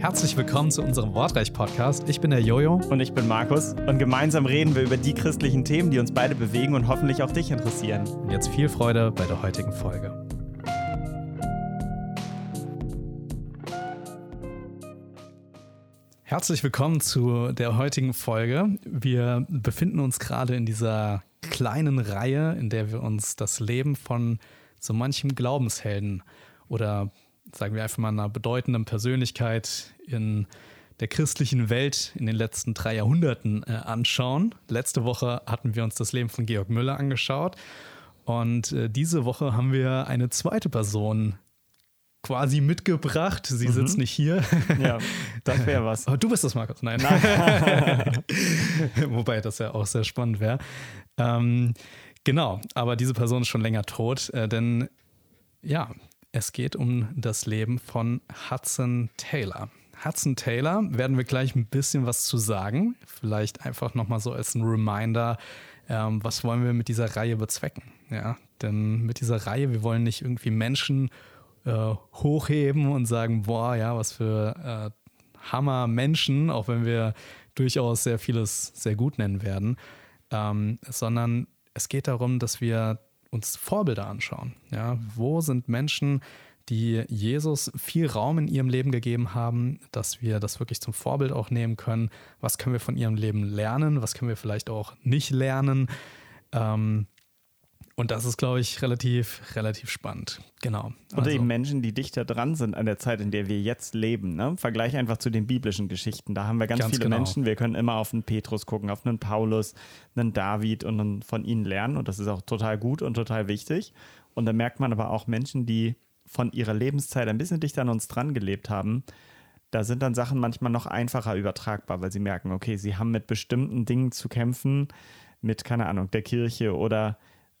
Herzlich willkommen zu unserem Wortreich-Podcast. Ich bin der Jojo. Und ich bin Markus. Und gemeinsam reden wir über die christlichen Themen, die uns beide bewegen und hoffentlich auch dich interessieren. Und jetzt viel Freude bei der heutigen Folge. Herzlich willkommen zu der heutigen Folge. Wir befinden uns gerade in dieser kleinen Reihe, in der wir uns das Leben von so manchem Glaubenshelden oder sagen wir einfach mal einer bedeutenden Persönlichkeit in der christlichen Welt in den letzten drei Jahrhunderten äh, anschauen. Letzte Woche hatten wir uns das Leben von Georg Müller angeschaut und äh, diese Woche haben wir eine zweite Person quasi mitgebracht. Sie mhm. sitzt nicht hier. Ja, das wäre was. Aber du bist das, Markus. Nein. Nein. Wobei das ja auch sehr spannend wäre. Ähm, genau, aber diese Person ist schon länger tot, äh, denn ja, es geht um das Leben von Hudson Taylor. Hudson Taylor werden wir gleich ein bisschen was zu sagen. Vielleicht einfach nochmal so als ein Reminder, ähm, was wollen wir mit dieser Reihe bezwecken? Ja, denn mit dieser Reihe, wir wollen nicht irgendwie Menschen äh, hochheben und sagen, boah, ja, was für äh, Hammer Menschen, auch wenn wir durchaus sehr vieles sehr gut nennen werden, ähm, sondern es geht darum, dass wir uns Vorbilder anschauen. Ja, wo sind Menschen, die Jesus viel Raum in ihrem Leben gegeben haben, dass wir das wirklich zum Vorbild auch nehmen können. Was können wir von ihrem Leben lernen? Was können wir vielleicht auch nicht lernen? Ähm, und das ist, glaube ich, relativ, relativ spannend. Genau. Oder also. eben Menschen, die dichter dran sind an der Zeit, in der wir jetzt leben. Ne? Vergleich einfach zu den biblischen Geschichten. Da haben wir ganz, ganz viele genau. Menschen. Wir können immer auf einen Petrus gucken, auf einen Paulus, einen David und von ihnen lernen. Und das ist auch total gut und total wichtig. Und da merkt man aber auch Menschen, die von ihrer Lebenszeit ein bisschen dichter an uns dran gelebt haben. Da sind dann Sachen manchmal noch einfacher übertragbar, weil sie merken, okay, sie haben mit bestimmten Dingen zu kämpfen, mit, keine Ahnung, der Kirche oder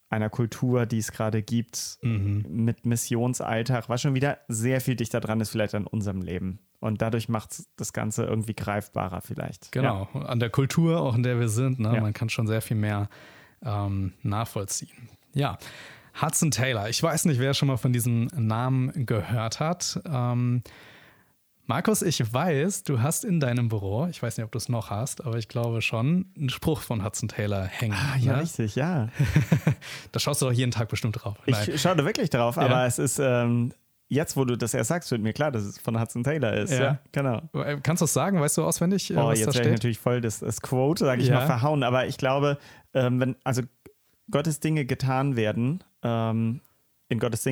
einer Kultur, die es gerade gibt, mhm. mit Missionsalltag, was schon wieder sehr viel dichter dran ist, vielleicht an unserem Leben. Und dadurch macht das Ganze irgendwie greifbarer vielleicht. Genau, ja. an der Kultur, auch in der wir sind, ne? Ja. man kann schon sehr viel mehr ähm, nachvollziehen. Ja, Hudson Taylor, ich weiß nicht, wer schon mal von diesem Namen gehört hat. Ähm, Markus, ich weiß, du hast in deinem Büro, ich weiß nicht, ob du es noch hast, aber ich glaube schon, einen Spruch von Hudson Taylor hängen. Ah, ja, ne? richtig, ja. da schaust du doch jeden Tag bestimmt drauf. Nein. Ich schaue da wirklich drauf, ja. aber es ist, ähm, jetzt, wo du das erst sagst, wird mir klar, dass es von Hudson Taylor ist. Ja, ja genau. Äh, kannst du es sagen? Weißt du auswendig? Äh, oh, jetzt werde ich natürlich voll das, das Quote, sage ich ja. mal, verhauen. Aber ich glaube, ähm, wenn, also Gottes Dinge getan werden, ähm, in Gottes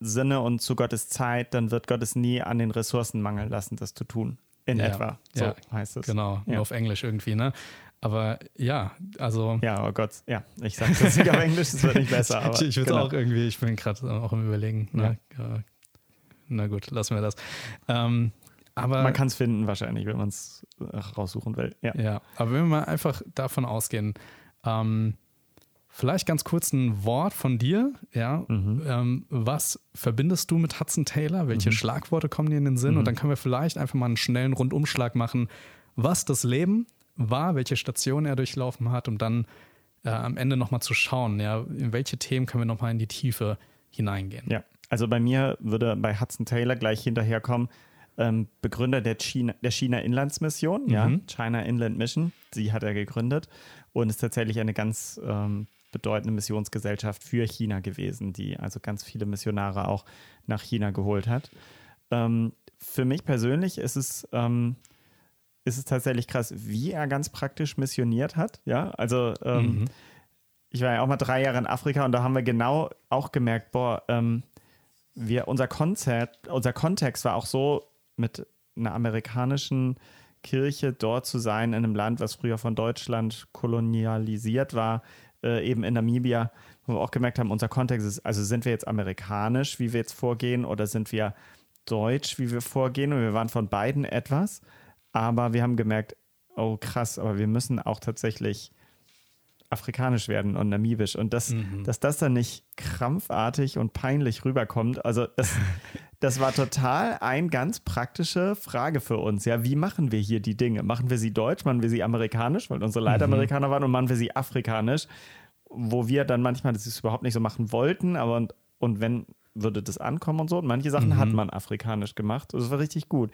Sinne und zu Gottes Zeit, dann wird Gott es nie an den Ressourcen mangeln lassen, das zu tun. In ja, etwa. So ja, heißt es. Genau, nur auf Englisch irgendwie, ne? Aber ja, also. Ja, oh Gott, ja, ich sage das nicht auf Englisch, es wird nicht besser. Aber, ich ich würde genau. auch irgendwie, ich bin gerade auch im Überlegen. Ne? Ja. Na gut, lassen wir das. Ähm, aber, man kann es finden wahrscheinlich, wenn man es raussuchen will. Ja. ja, aber wenn wir mal einfach davon ausgehen, ähm, Vielleicht ganz kurz ein Wort von dir. Ja, mhm. ähm, was verbindest du mit Hudson Taylor? Welche mhm. Schlagworte kommen dir in den Sinn? Mhm. Und dann können wir vielleicht einfach mal einen schnellen Rundumschlag machen, was das Leben war, welche Station er durchlaufen hat, um dann äh, am Ende nochmal zu schauen, ja, in welche Themen können wir nochmal in die Tiefe hineingehen. Ja, also bei mir würde bei Hudson Taylor gleich hinterherkommen, ähm, Begründer der China, der China Inlandsmission, ja, mhm. China Inland Mission, sie hat er gegründet und ist tatsächlich eine ganz ähm, bedeutende Missionsgesellschaft für China gewesen, die also ganz viele Missionare auch nach China geholt hat. Ähm, für mich persönlich ist es, ähm, ist es tatsächlich krass, wie er ganz praktisch missioniert hat. Ja, also ähm, mhm. ich war ja auch mal drei Jahre in Afrika und da haben wir genau auch gemerkt, boah, ähm, wir, unser Konzept, unser Kontext war auch so mit einer amerikanischen Kirche dort zu sein, in einem Land, was früher von Deutschland kolonialisiert war, äh, eben in Namibia, wo wir auch gemerkt haben, unser Kontext ist, also sind wir jetzt amerikanisch, wie wir jetzt vorgehen, oder sind wir deutsch, wie wir vorgehen? Und wir waren von beiden etwas, aber wir haben gemerkt, oh krass, aber wir müssen auch tatsächlich afrikanisch werden und namibisch. Und das, mhm. dass das dann nicht krampfartig und peinlich rüberkommt, also das, das war total eine ganz praktische Frage für uns. Ja, wie machen wir hier die Dinge? Machen wir sie deutsch, machen wir sie amerikanisch, weil unsere Leitamerikaner mhm. waren, und machen wir sie afrikanisch, wo wir dann manchmal das überhaupt nicht so machen wollten, aber und, und wenn würde das ankommen und so. Und manche Sachen mhm. hat man afrikanisch gemacht. Das war richtig gut.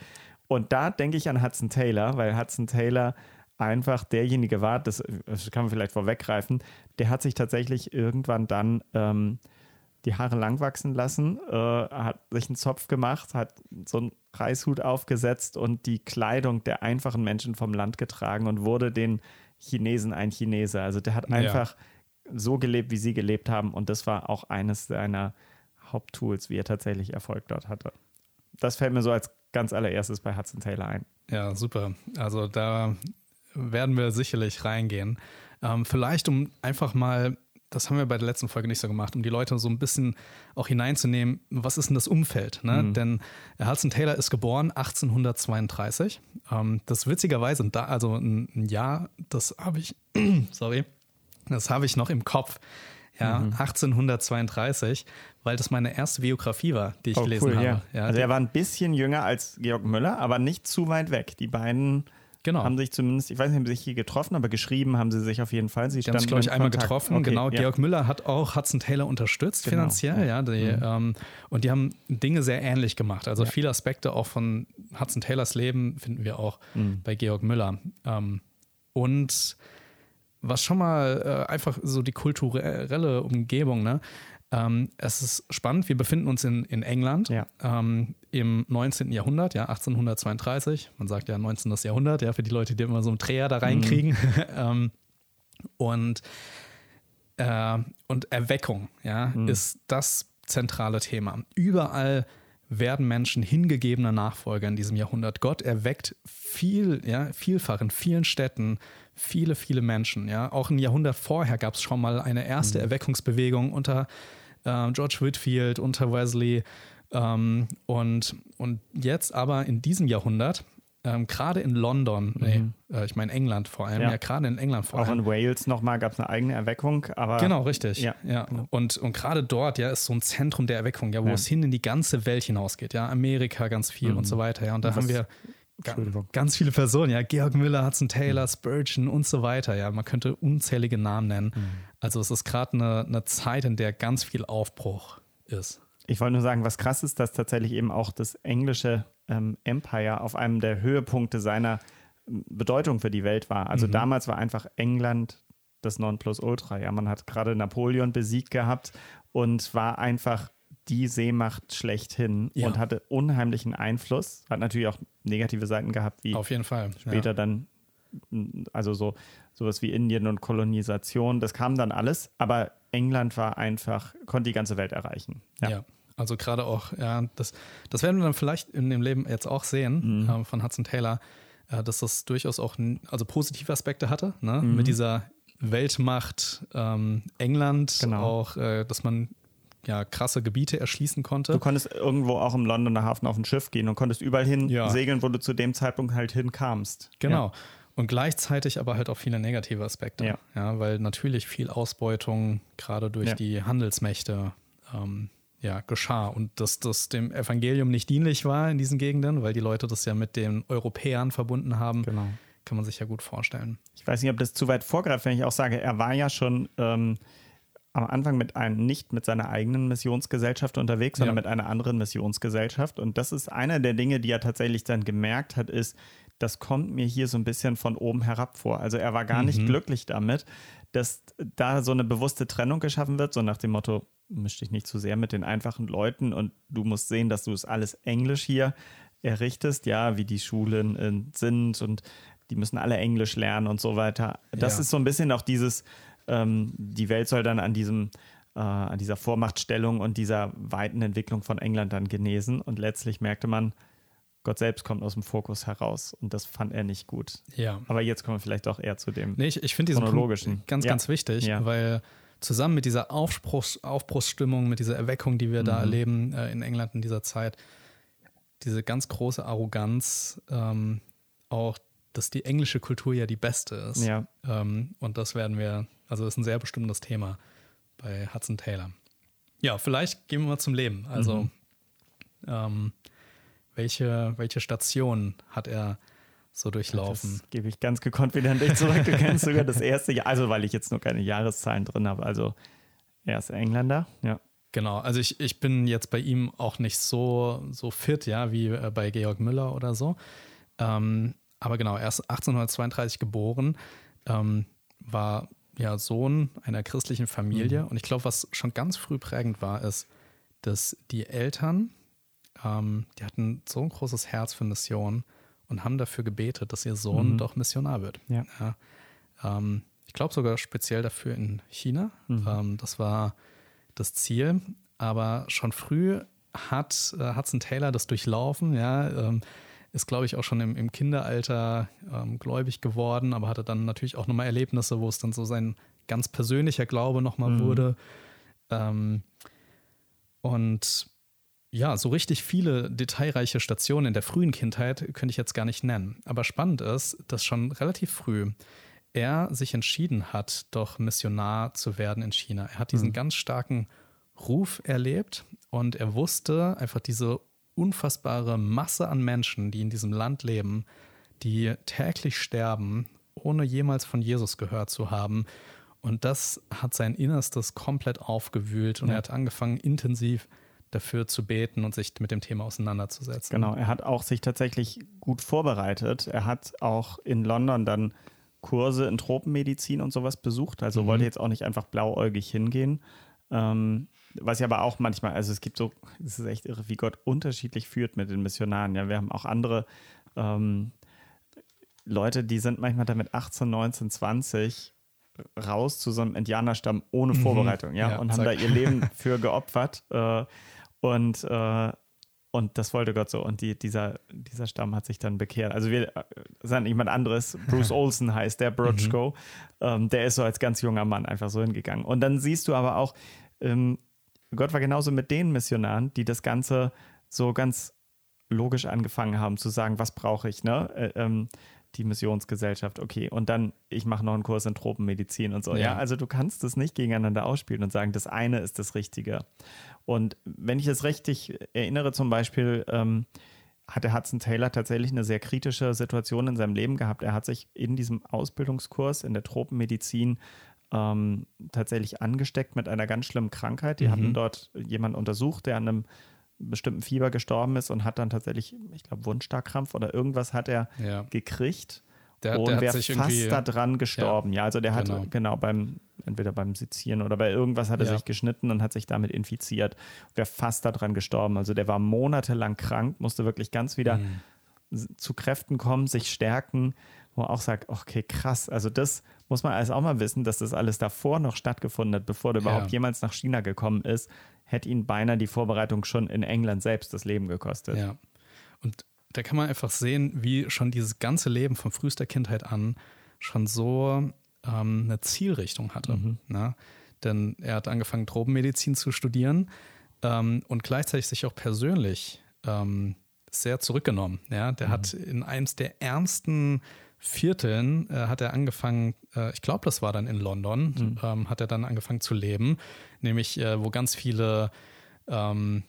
Und da denke ich an Hudson Taylor, weil Hudson Taylor einfach derjenige war, das, das kann man vielleicht vorweggreifen, der hat sich tatsächlich irgendwann dann ähm, die Haare lang wachsen lassen, äh, hat sich einen Zopf gemacht, hat so einen Reishut aufgesetzt und die Kleidung der einfachen Menschen vom Land getragen und wurde den Chinesen ein Chinese. Also der hat einfach ja. so gelebt, wie sie gelebt haben und das war auch eines seiner Haupttools, wie er tatsächlich Erfolg dort hatte. Das fällt mir so als ganz allererstes bei Hudson Taylor ein. Ja, super. Also da werden wir sicherlich reingehen. Ähm, vielleicht, um einfach mal, das haben wir bei der letzten Folge nicht so gemacht, um die Leute so ein bisschen auch hineinzunehmen, was ist denn das Umfeld? Ne? Mhm. Denn Hudson Taylor ist geboren 1832. Ähm, das witzigerweise, da, also ein, Jahr, das habe ich, sorry, das habe ich noch im Kopf. Ja, mhm. 1832, weil das meine erste Biografie war, die ich oh, gelesen cool, habe. Ja. Ja, also er war ein bisschen jünger als Georg Müller, aber nicht zu weit weg. Die beiden Genau. Haben sich zumindest, ich weiß nicht, haben sie sich hier getroffen, aber geschrieben haben sie sich auf jeden Fall. Sie die haben sich, glaube ich, einmal getroffen. Okay, genau. Ja. Georg Müller hat auch Hudson Taylor unterstützt genau. finanziell, ja. Die, mhm. ähm, und die haben Dinge sehr ähnlich gemacht. Also ja. viele Aspekte auch von Hudson Taylors Leben finden wir auch mhm. bei Georg Müller. Ähm, und was schon mal äh, einfach so die kulturelle Umgebung, ne? Ähm, es ist spannend, wir befinden uns in, in England ja. ähm, im 19. Jahrhundert, ja, 1832. Man sagt ja 19. Jahrhundert, ja, für die Leute, die immer so einen Dreher da reinkriegen. Mhm. ähm, und, äh, und Erweckung, ja, mhm. ist das zentrale Thema. Überall werden Menschen hingegebene Nachfolger in diesem Jahrhundert. Gott erweckt viel, ja, vielfach in vielen Städten viele, viele Menschen. Ja. Auch ein Jahrhundert vorher gab es schon mal eine erste mhm. Erweckungsbewegung unter äh, George Whitfield, unter Wesley. Ähm, und, und jetzt aber in diesem Jahrhundert, ähm, gerade in London, mhm. nee, äh, ich meine England vor allem, ja, ja gerade in England vor allem. Auch in Wales nochmal gab es eine eigene Erweckung, aber. Genau, richtig. Ja, ja. Genau. Und, und gerade dort, ja, ist so ein Zentrum der Erweckung, ja, wo ja. es hin in die ganze Welt hinausgeht, ja, Amerika ganz viel mhm. und so weiter, ja. Und da und haben wir ganz viele Personen, ja, Georg Müller, Hudson Taylor, mhm. Spurgeon und so weiter, ja. Man könnte unzählige Namen nennen. Mhm. Also es ist gerade eine, eine Zeit, in der ganz viel Aufbruch ist. Ich wollte nur sagen, was krass ist, dass tatsächlich eben auch das englische ähm, Empire auf einem der Höhepunkte seiner ähm, Bedeutung für die Welt war. Also mhm. damals war einfach England das Nonplusultra. Ja, man hat gerade Napoleon besiegt gehabt und war einfach die Seemacht schlechthin ja. und hatte unheimlichen Einfluss. Hat natürlich auch negative Seiten gehabt, wie auf jeden Fall später ja. dann, also so sowas wie Indien und Kolonisation. Das kam dann alles, aber England war einfach konnte die ganze Welt erreichen. Ja. ja. Also gerade auch, ja, das, das werden wir dann vielleicht in dem Leben jetzt auch sehen mhm. äh, von Hudson Taylor, äh, dass das durchaus auch also positive Aspekte hatte, ne? Mhm. mit dieser Weltmacht ähm, England, genau. auch, äh, dass man ja, krasse Gebiete erschließen konnte. Du konntest irgendwo auch im Londoner Hafen auf ein Schiff gehen und konntest überall hin ja. segeln, wo du zu dem Zeitpunkt halt hinkamst. Genau. Ja. Und gleichzeitig aber halt auch viele negative Aspekte. Ja. ja weil natürlich viel Ausbeutung gerade durch ja. die Handelsmächte ähm, ja, geschah und dass das dem Evangelium nicht dienlich war in diesen Gegenden, weil die Leute das ja mit den Europäern verbunden haben. Genau. Kann man sich ja gut vorstellen. Ich weiß nicht, ob das zu weit vorgreift, wenn ich auch sage, er war ja schon ähm, am Anfang mit einem, nicht mit seiner eigenen Missionsgesellschaft unterwegs, sondern ja. mit einer anderen Missionsgesellschaft. Und das ist einer der Dinge, die er tatsächlich dann gemerkt hat, ist, das kommt mir hier so ein bisschen von oben herab vor. Also er war gar mhm. nicht glücklich damit, dass da so eine bewusste Trennung geschaffen wird, so nach dem Motto, misch dich nicht zu sehr mit den einfachen Leuten und du musst sehen, dass du es alles Englisch hier errichtest, ja, wie die Schulen äh, sind und die müssen alle Englisch lernen und so weiter. Das ja. ist so ein bisschen auch dieses, ähm, die Welt soll dann an diesem äh, an dieser Vormachtstellung und dieser weiten Entwicklung von England dann genesen. Und letztlich merkte man, Gott selbst kommt aus dem Fokus heraus und das fand er nicht gut. Ja. Aber jetzt kommen wir vielleicht auch eher zu dem nee, ich, ich finde diesen Punkt ganz, ja. ganz wichtig, ja. weil zusammen mit dieser Aufbruchs, Aufbruchsstimmung, mit dieser Erweckung, die wir mhm. da erleben äh, in England in dieser Zeit, diese ganz große Arroganz, ähm, auch, dass die englische Kultur ja die beste ist. Ja. Ähm, und das werden wir also das ist ein sehr bestimmtes Thema bei Hudson Taylor. Ja, vielleicht gehen wir mal zum Leben. Also mhm. ähm, welche, welche Station hat er so durchlaufen? Das gebe ich ganz gekonnt wieder an dich zurück. Du kennst sogar das erste Jahr, also weil ich jetzt nur keine Jahreszahlen drin habe. Also er ist Engländer, ja. Genau, also ich, ich bin jetzt bei ihm auch nicht so, so fit, ja, wie äh, bei Georg Müller oder so. Ähm, aber genau, er ist 1832 geboren, ähm, war ja Sohn einer christlichen Familie. Mhm. Und ich glaube, was schon ganz früh prägend war, ist, dass die Eltern, ähm, die hatten so ein großes Herz für Mission und haben dafür gebetet, dass ihr Sohn mhm. doch Missionar wird. Ja. ja ähm, ich glaube sogar speziell dafür in China. Mhm. Ähm, das war das Ziel. Aber schon früh hat äh, Hudson Taylor das durchlaufen, ja, ähm, ist, glaube ich, auch schon im, im Kinderalter ähm, gläubig geworden, aber hatte dann natürlich auch nochmal Erlebnisse, wo es dann so sein ganz persönlicher Glaube nochmal mhm. wurde. Ähm, und ja, so richtig viele detailreiche Stationen in der frühen Kindheit könnte ich jetzt gar nicht nennen. Aber spannend ist, dass schon relativ früh er sich entschieden hat, doch Missionar zu werden in China. Er hat diesen mhm. ganz starken Ruf erlebt und er wusste einfach diese unfassbare Masse an Menschen, die in diesem Land leben, die täglich sterben, ohne jemals von Jesus gehört zu haben. Und das hat sein Innerstes komplett aufgewühlt und ja. er hat angefangen, intensiv dafür zu beten und sich mit dem Thema auseinanderzusetzen. Genau, er hat auch sich tatsächlich gut vorbereitet. Er hat auch in London dann Kurse in Tropenmedizin und sowas besucht, also mhm. wollte jetzt auch nicht einfach blauäugig hingehen. Ähm, was ja aber auch manchmal, also es gibt so, es ist echt irre, wie Gott unterschiedlich führt mit den Missionaren. Ja, wir haben auch andere ähm, Leute, die sind manchmal damit 18, 19, 20 raus zu so einem Indianerstamm ohne mhm. Vorbereitung, ja, ja und haben da ihr Leben für geopfert. Äh, und, äh, und das wollte Gott so. Und die, dieser, dieser Stamm hat sich dann bekehrt. Also wir äh, sagen jemand anderes, Bruce Olsen heißt der, Brutschko. Mhm. Ähm, der ist so als ganz junger Mann einfach so hingegangen. Und dann siehst du aber auch, ähm, Gott war genauso mit den Missionaren, die das Ganze so ganz logisch angefangen haben zu sagen, was brauche ich, ne? Äh, ähm, die Missionsgesellschaft, okay, und dann ich mache noch einen Kurs in Tropenmedizin und so. Ja. ja, also du kannst das nicht gegeneinander ausspielen und sagen, das eine ist das Richtige. Und wenn ich es richtig erinnere, zum Beispiel ähm, hatte Hudson Taylor tatsächlich eine sehr kritische Situation in seinem Leben gehabt. Er hat sich in diesem Ausbildungskurs in der Tropenmedizin ähm, tatsächlich angesteckt mit einer ganz schlimmen Krankheit. Die mhm. hatten dort jemanden untersucht, der an einem bestimmten Fieber gestorben ist und hat dann tatsächlich, ich glaube, Wundstarkrampf oder irgendwas hat er ja. gekriegt. Der, und wäre fast daran gestorben. Ja, ja also der hat genau. genau. beim, entweder beim Sezieren oder bei irgendwas hat er ja. sich geschnitten und hat sich damit infiziert. Wäre fast daran gestorben. Also der war monatelang krank, musste wirklich ganz wieder mhm. zu Kräften kommen, sich stärken, wo er auch sagt, okay, krass, also das muss man alles auch mal wissen, dass das alles davor noch stattgefunden hat, bevor er überhaupt jemals nach China gekommen ist, hätte ihn beinahe die Vorbereitung schon in England selbst das Leben gekostet. Ja. Und da kann man einfach sehen, wie schon dieses ganze Leben von frühester Kindheit an schon so ähm, eine Zielrichtung hatte. Mhm. Ne? Denn er hat angefangen, Tropenmedizin zu studieren ähm, und gleichzeitig sich auch persönlich ähm, sehr zurückgenommen. Ja? Der mhm. hat in eins der ärmsten Vierteln äh, hat er angefangen, äh, ich glaube, das war dann in London, mhm. ähm, hat er dann angefangen zu leben, nämlich äh, wo ganz viele, ähm,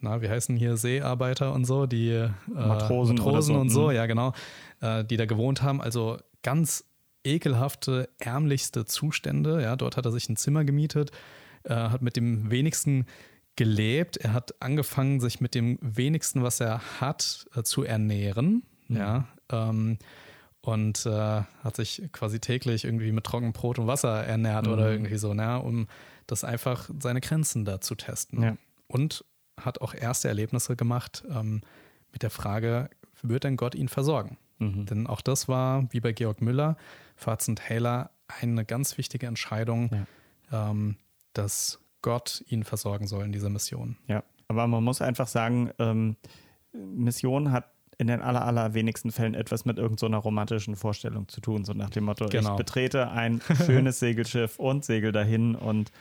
na, wie heißen hier Seearbeiter und so, die äh, Matrosen, Matrosen so. und so, mhm. ja genau, äh, die da gewohnt haben, also ganz ekelhafte, ärmlichste Zustände. Ja, dort hat er sich ein Zimmer gemietet, äh, hat mit dem wenigsten gelebt. Er hat angefangen, sich mit dem wenigsten, was er hat, zu ernähren. Mhm. Ja, ähm, und äh, hat sich quasi täglich irgendwie mit trockenem Brot und Wasser ernährt mhm. oder irgendwie so, ne, um das einfach seine Grenzen da zu testen. Ja. Und hat auch erste Erlebnisse gemacht ähm, mit der Frage, wird denn Gott ihn versorgen? Mhm. Denn auch das war, wie bei Georg Müller, für Hudson Taylor eine ganz wichtige Entscheidung, ja. ähm, dass Gott ihn versorgen soll in dieser Mission. Ja, aber man muss einfach sagen, ähm, Mission hat in den aller, allerwenigsten Fällen etwas mit irgendeiner so romantischen Vorstellung zu tun. So nach dem Motto, genau. ich betrete ein schönes Segelschiff und segel dahin und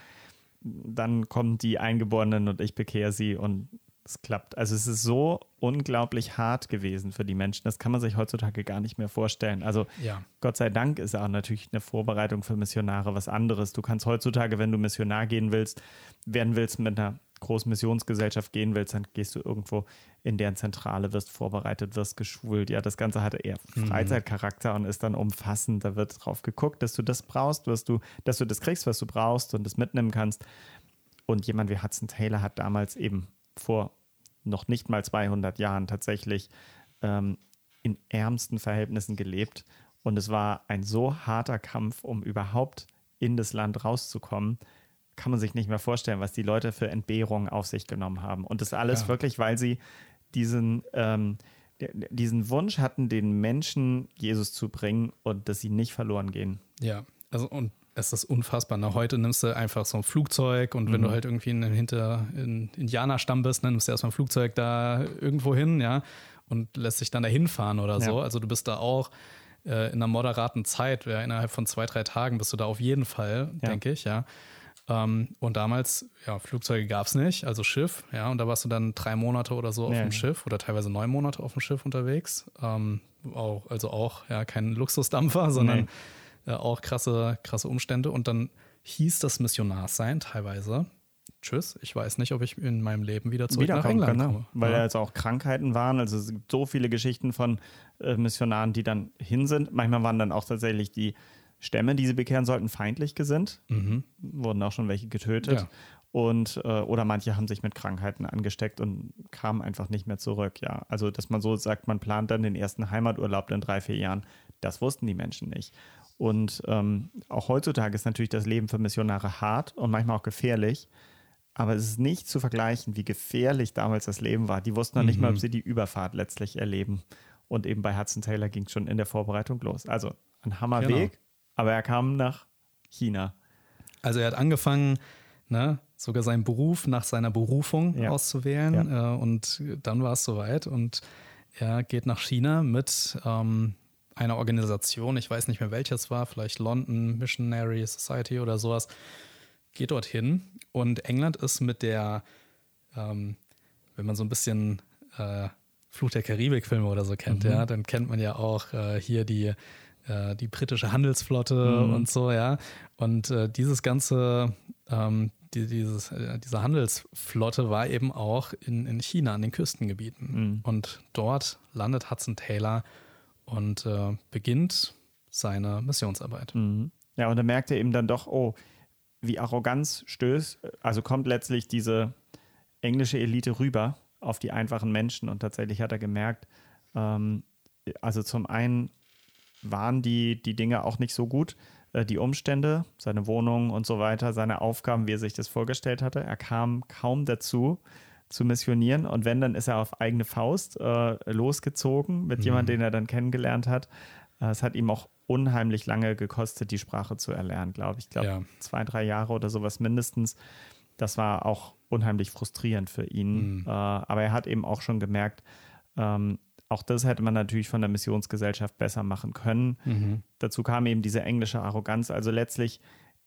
dann kommen die Eingeborenen und ich bekehre sie und es klappt. Also es ist so unglaublich hart gewesen für die Menschen. Das kann man sich heutzutage gar nicht mehr vorstellen. Also ja. Gott sei Dank ist auch natürlich eine Vorbereitung für Missionare was anderes. Du kannst heutzutage, wenn du Missionar gehen willst, werden willst mit einer großen Missionsgesellschaft gehen willst, dann gehst du irgendwo in deren Zentrale, wirst vorbereitet, wirst geschult. Ja, das Ganze hatte eher mhm. Freizeitcharakter und ist dann umfassend. Da wird drauf geguckt, dass du das brauchst, wirst du, dass du das kriegst, was du brauchst und das mitnehmen kannst. und jemand wie Hudson Taylor hat damals eben vor noch nicht mal 200 Jahren tatsächlich ähm, in ärmsten Verhältnissen gelebt. Und es war ein so harter Kampf, um überhaupt in das Land rauszukommen. Kann man sich nicht mehr vorstellen, was die Leute für Entbehrungen auf sich genommen haben. Und das alles ja. wirklich, weil sie diesen, ähm, diesen Wunsch hatten, den Menschen Jesus zu bringen und dass sie nicht verloren gehen. Ja, also und es ist unfassbar. Na, heute nimmst du einfach so ein Flugzeug und wenn mhm. du halt irgendwie in, hinter in Indianerstamm bist, dann nimmst du erstmal ein Flugzeug da irgendwo hin, ja, und lässt sich dann da hinfahren oder so. Ja. Also du bist da auch äh, in einer moderaten Zeit, ja, innerhalb von zwei, drei Tagen bist du da auf jeden Fall, ja. denke ich, ja. Ähm, und damals, ja, Flugzeuge gab es nicht, also Schiff, ja, und da warst du dann drei Monate oder so auf dem Schiff oder teilweise neun Monate auf dem Schiff unterwegs. Ähm, auch, also auch, ja, kein Luxusdampfer, sondern nee äh, auch krasse, krasse Umstände. Und dann hieß das Missionarsein teilweise. Tschüss, ich weiß nicht, ob ich in meinem Leben wieder zurück nach England kann, komme. Weil ja. also auch Krankheiten waren. Also es gibt so viele Geschichten von äh, Missionaren, die dann hin sind. Manchmal waren dann auch tatsächlich die Stämme, die sie bekehren sollten, feindlich gesinnt. Mhm. Wurden auch schon welche getötet. Ja. Und, äh, oder manche haben sich mit Krankheiten angesteckt und kamen einfach nicht mehr zurück. Ja, also dass man so sagt, man plant dann den ersten Heimaturlaub in drei, vier Jahren, das wussten die Menschen nicht. Und ähm, auch heutzutage ist natürlich das Leben für Missionare hart und manchmal auch gefährlich. Aber es ist nicht zu vergleichen, wie gefährlich damals das Leben war. Die wussten noch mhm. nicht mal, ob mhm. sie die Überfahrt letztlich erleben. Und eben bei Hudson Taylor ging es schon in der Vorbereitung los. Also ein Hammerweg, genau. Aber er kam nach China. Also er hat angefangen, ne, sogar seinen Beruf nach seiner Berufung ja. auszuwählen. Ja. Äh, und dann war es soweit. Und er geht nach China mit ähm, einer Organisation, ich weiß nicht mehr welches war, vielleicht London Missionary Society oder sowas, geht dorthin. Und England ist mit der, ähm, wenn man so ein bisschen äh, Fluch der Karibik-Filme oder so kennt, mhm. ja, dann kennt man ja auch äh, hier die, äh, die britische Handelsflotte mhm. und so, ja. Und äh, dieses ganze, ähm, die, dieses, äh, diese Handelsflotte war eben auch in, in China an den Küstengebieten. Mhm. Und dort landet Hudson Taylor und äh, beginnt seine Missionsarbeit. Mhm. Ja, und da merkt er eben dann doch, oh, wie Arroganz stößt, also kommt letztlich diese englische Elite rüber auf die einfachen Menschen und tatsächlich hat er gemerkt, ähm, also zum einen waren die, die Dinge auch nicht so gut, äh, die Umstände, seine Wohnung und so weiter, seine Aufgaben, wie er sich das vorgestellt hatte. Er kam kaum dazu, zu missionieren. Und wenn, dann ist er auf eigene Faust äh, losgezogen mit mhm. jemandem, den er dann kennengelernt hat. Äh, es hat ihm auch unheimlich lange gekostet, die Sprache zu erlernen, glaube ich. Ich glaube, ja. zwei, drei Jahre oder sowas mindestens. Das war auch unheimlich frustrierend für ihn. Mhm. Äh, aber er hat eben auch schon gemerkt, ähm, auch das hätte man natürlich von der Missionsgesellschaft besser machen können. Mhm. Dazu kam eben diese englische Arroganz. Also letztlich,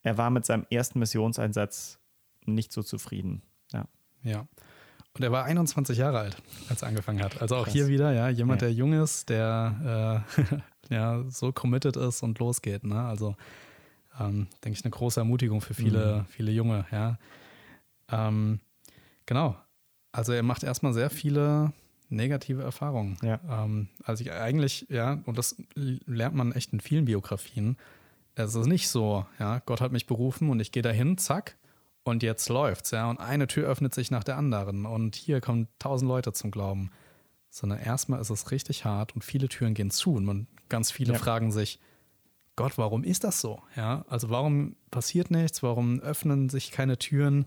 er war mit seinem ersten Missionseinsatz nicht so zufrieden. Ja. Ja. Und er war 21 Jahre alt, als er angefangen hat. Also auch Krass. hier wieder, ja, jemand, ja. der jung ist, der äh, ja so committed ist und losgeht. Ne? Also ähm, denke ich, eine große Ermutigung für viele, mhm. viele Junge, ja. Ähm, genau. Also er macht erstmal sehr viele negative Erfahrungen. Ja. Ähm, also ich eigentlich, ja, und das lernt man echt in vielen Biografien. Es ist nicht so, ja, Gott hat mich berufen und ich gehe dahin, zack, und jetzt läuft's, ja. Und eine Tür öffnet sich nach der anderen. Und hier kommen tausend Leute zum Glauben. Sondern erstmal ist es richtig hart und viele Türen gehen zu. Und man, ganz viele ja. fragen sich, Gott, warum ist das so? Ja, also warum passiert nichts? Warum öffnen sich keine Türen?